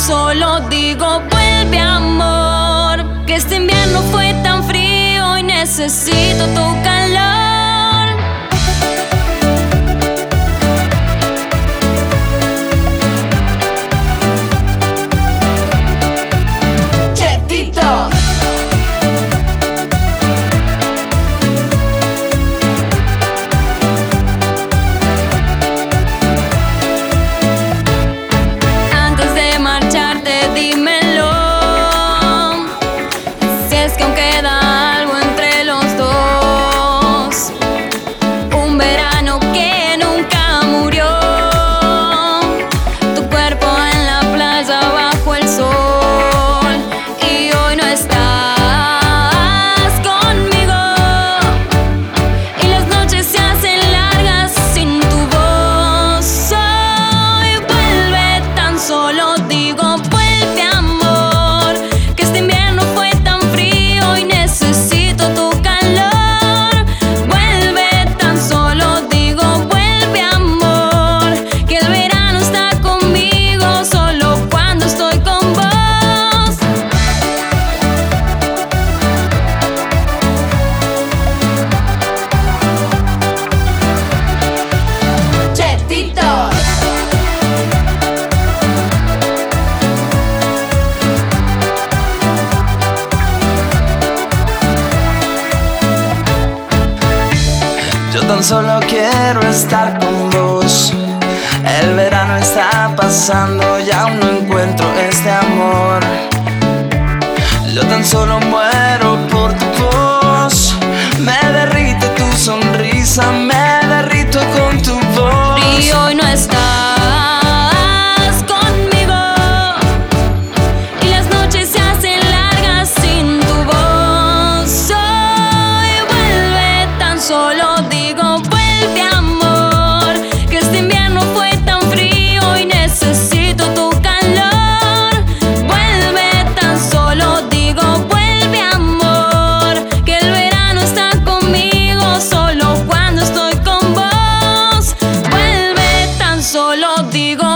solo digo vuelve amor. Que este invierno fue tan frío y necesito tu calor. Tan solo quiero estar con vos. El verano está pasando y aún no encuentro este amor. Yo tan solo muero por tu voz. Me derrite tu sonrisa, me solo digo